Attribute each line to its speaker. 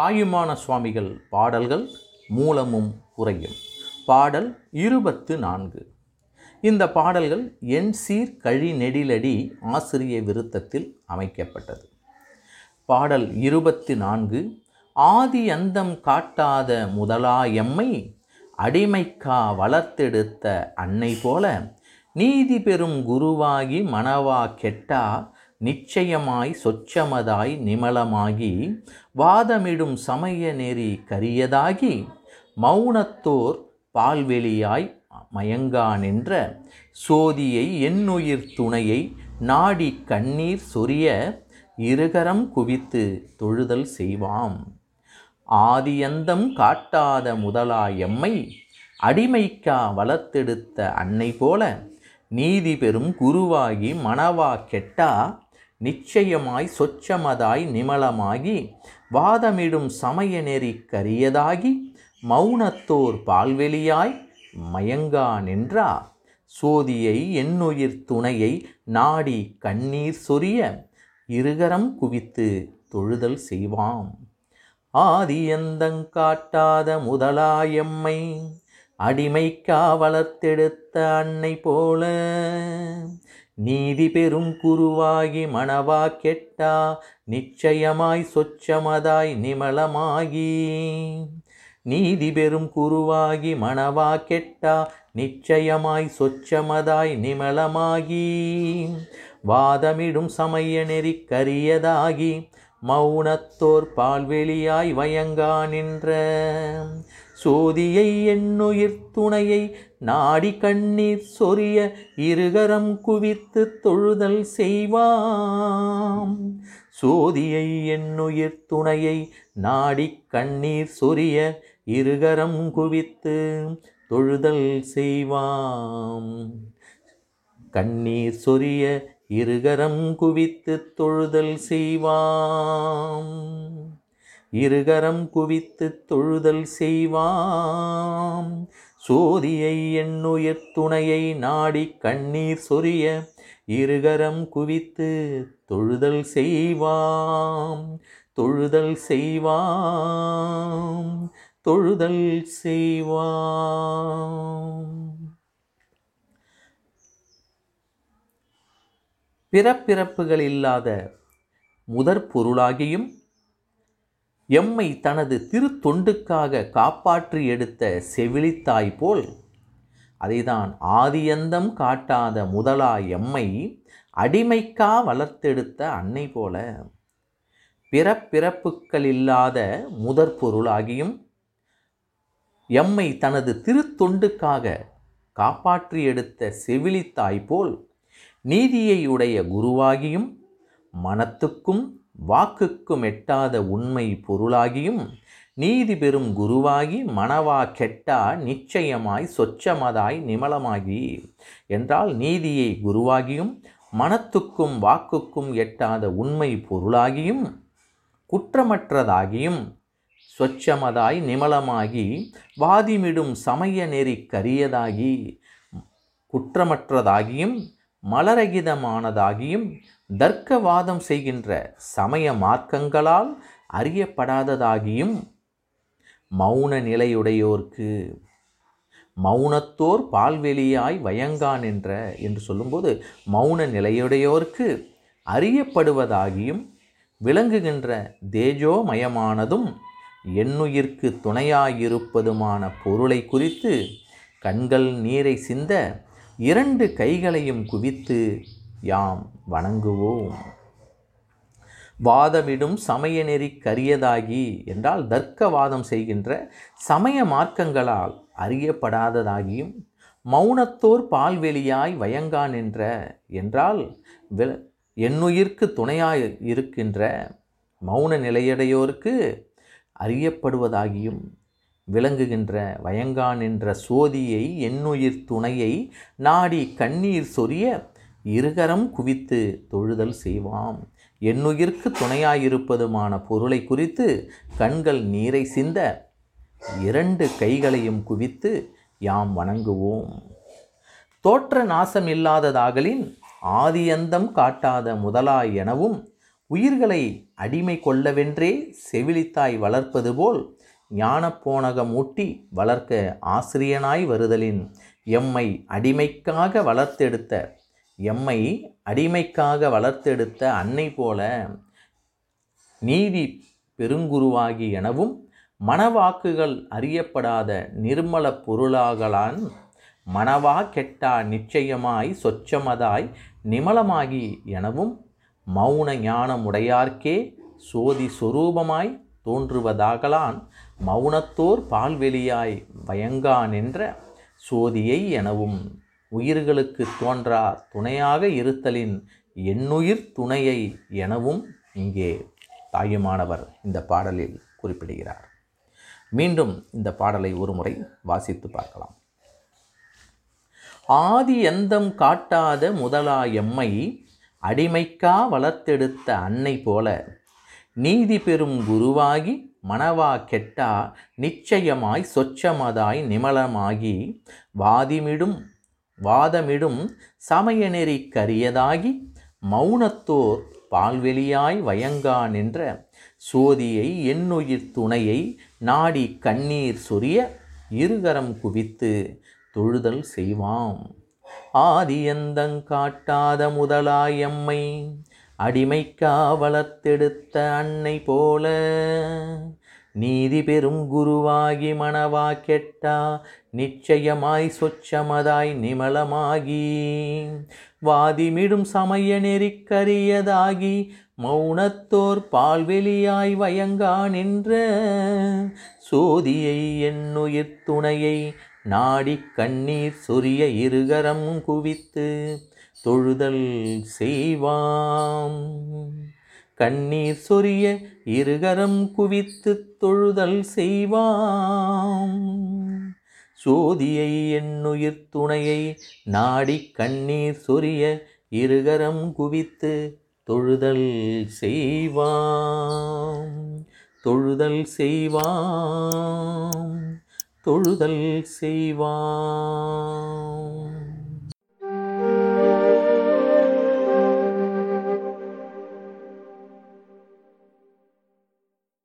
Speaker 1: தாயுமான சுவாமிகள் பாடல்கள் மூலமும் குறையும். பாடல் இருபத்து நான்கு. இந்த பாடல்கள் என் சீர் கழி நெடிலடி ஆசிரிய விருத்தத்தில் அமைக்கப்பட்டது. பாடல் இருபத்தி நான்கு. ஆதி அந்தம் காட்டாத முதலா எம்மை அடிமைக்கா வளர்த்தெடுத்த அன்னை போல நீதி பெறும் குருவாகி மனவா கெட்டா நிச்சயமாய் சொச்சமதாய் நிமலமாகி வாதமிடும் சமய நெறி கரியதாகி மௌனத்தோர் பால்வெளியாய் மயங்கா நின்ற சோதியை என்னுயிர் துணையை நாடி கண்ணீர் சொரிய இருகரம் குவித்து தொழுதல் செய்வாம். ஆதியந்தம் காட்டாத முதலா எம்மை அடிமைக்கா வளர்த்தெடுத்த அன்னை போல நீதி பெறும் குருவாகி மணவா கெட்டா நிச்சயமாய் சொச்சமதாய் நிமலமாகி வாதமிடும் சமய நெறி கரியதாகி மௌனத்தோர் பால்வெளியாய் மயங்கா நின்றா. சோதியை என்னுயிர் துணையை நாடி கண்ணீர் சொரிய இருகரம் குவித்து தொழுதல் செய்வாம். ஆதியந்தங் காட்டாத முதலாயம்மை அடிமைக்கா வளர்த்தெடுத்த அன்னை போல நீதி பெறும் குருவாகி மணவா கெட்டா நிச்சயமாய் சொச்சமதாய் நிமலமாகி. நீதி பெறும் குருவாகி மணவா கெட்டா நிச்சயமாய் சொச்சமதாய் நிமலமாகி. வாதமிடும் சமய நெறி கரியதாகி மௌனத்தோர் பால்வெளியாய் வயங்கா நின்ற. சோதியை என்னுயிர் துணையை நாடி கண்ணீர் சொரிய இருகரம் குவித்து தொழுதல் செய்வாம். சோதியை என்னுயிர் துணையை நாடி கண்ணீர் சொரிய இருகரம் குவித்து தொழுதல் செய்வாம். கண்ணீர் சொரிய இருகரம் குவித்து தொழுதல் செய்வாம். இருகரம் குவித்து தொழுதல் செய்வாம். சோதியை என்னுயிர் துணையை நாடி கண்ணீர் சொரிய இருகரம் குவித்து தொழுதல் செய்வாம். தொழுதல் செய்வாம். தொழுதல் செய்வாம். பிறப்பிறப்புகள் இல்லாத முதற் பொருளாகியும் எம்மை தனது திருத்தொண்டுக்காக காப்பாற்றி எடுத்த செவிலித்தாய் போல் அதைதான் ஆதியந்தம் காட்டாத முதலா எம்மை அடிமைக்கா வளர்த்தெடுத்த அன்னை போல. பிறப்பிறப்புக்கள் இல்லாத முதற் பொருளாகியும் எம்மை தனது திருத்தொண்டுக்காக காப்பாற்றி எடுத்த செவிலித்தாய் போல் நீதியை உடைய குருவாகியும் மனத்துக்கும் வாக்குக்கும் எட்டாத உண்மை பொருளாகியும் நீதி பெறும் குருவாகி மனவா கெட்டா நிச்சயமாய் சொச்சமதாய் நிமலமாகி. என்றால் நீதியை குருவாகியும் மனத்துக்கும் வாக்குக்கும் எட்டாத உண்மை பொருளாகியும் குற்றமற்றதாகியும் சொச்சமதாய் நிமலமாகி வாதிமிடும் சமய நெறி கரியதாகி குற்றமற்றதாகியும் மலரகிதமானதாகியும் தர்க்கவாதம் செய்கின்ற சமய மார்க்கங்களால் அறியப்படாததாகியும் மௌன நிலையுடையோர்க்கு மௌனத்தோர் பால்வெளியாய் வயங்கான் என்ற என்று சொல்லும்போது மௌன நிலையுடையோர்க்கு அறியப்படுவதாகியும் விளங்குகின்ற தேஜோமயமானதும் எண்ணுயிர்க்கு துணையாயிருப்பதுமான பொருளை குறித்து கண்கள் நீரை சிந்த இரண்டு கைகளையும் குவித்து யாம் வணங்குவோம். வாதமிடும் சமய நெறி கரியதாகி என்றால் தர்க்கவாதம் செய்கின்ற சமய மார்க்கங்களால் அறியப்படாததாகியும் மௌனத்தோர் பால்வெளியாய் வயங்கான் என்ற என்றால் வில என்னுயிர்க்கு துணையாய் இருக்கின்ற மௌன நிலையடையோருக்கு அறியப்படுவதாகியும் விளங்குகின்ற வயங்கான் என்ற சோதியை என்னுயிர் துணையை நாடி கண்ணீர் சொரிய இருகரம் குவித்து தொழுதல் செய்வாம். என்னுயிர்க்கு துணையாயிருப்பதுமான பொருளை குறித்து கண்கள் நீரை சிந்த இரண்டு கைகளையும் குவித்து யாம் வணங்குவோம். தோற்ற நாசம் இல்லாததாகலின் ஆதியந்தம் காட்டாத முதலாய் எனவும் உயிர்களை அடிமை கொள்ளவென்றே செவிலித்தாய் வளர்ப்பது போல் ஞானப்போனகம் ஊட்டி வளர்க்க ஆசிரியனாய் வருதலின் எம்மை அடிமைக்காக வளர்த்தெடுத்த எம்மை அடிமைக்காக வளர்த்தெடுத்த அன்னை போல நீதி பெருங்குருவாகி எனவும் மனவாக்குகள் அறியப்படாத நிர்மல பொருளாகலான் மனவா கெட்டா நிச்சயமாய் சொச்சமதாய் நிமலமாகி எனவும் மௌன ஞானமுடையார்க்கே சோதி சொரூபமாய் தோன்றுவதாகலான் மௌனத்தோர் பால்வெளியாய் பயங்கான் என்ற சோதியை எனவும். உயிர்களுக்கு தோன்றா துணையாக இருத்தலின் எண்ணுயிர் துணையை எனவும் இங்கே தாயுமானவர் இந்த பாடலில் குறிப்பிடுகிறார். மீண்டும் இந்த பாடலை ஒரு முறை வாசித்து பார்க்கலாம். ஆதி எந்தம் காட்டாத முதலா எம்மை அடிமைக்கா வளர்த்தெடுத்த அன்னை போல நீதி பெறும் குருவாகி மனவா கெட்டா நிச்சயமாய் சொச்சமதாய் நிமலமாகி வாதிமிடும் வாதமிடும் சமயநெறி கரியதாகி மௌனத்தோர் பால்வெளியாய் வயங்கா நின்ற சோதியை என்னுயிர் துணையை நாடி கண்ணீர் சொரிய இருகரம் குவித்து தொழுதல் செய்வாம். ஆதியந்தங் காட்டாத முதலாயம்மை அடிமைக்கா வளர்த்தெடுத்த அன்னை போல நீதி பெறும் குருவாகி மணவா கெட்டா நிச்சயமாய் சொச்சமதாய் நிமலமாகி. வாதிமிடும் சமய நெறிக்கரியதாகி மௌனத்தோர் பால்வெளியாய் வயங்கா நின்ற சோதியை என்னுயிர் துணையை நாடி கண்ணீர் சொரிய இருகரம் குவித்து தொழுதல் செய்வாம். கண்ணீர் சொரிய இருகரம் குவித்து தொழுதல் செய்வாம். சோதியை என்னுயிர் துணையை நாடி கண்ணீர் சொரிய இருகரம் குவித்து தொழுதல் செய்வாம். தொழுதல் செய்வாம். தொழுதல் செய்வாம்.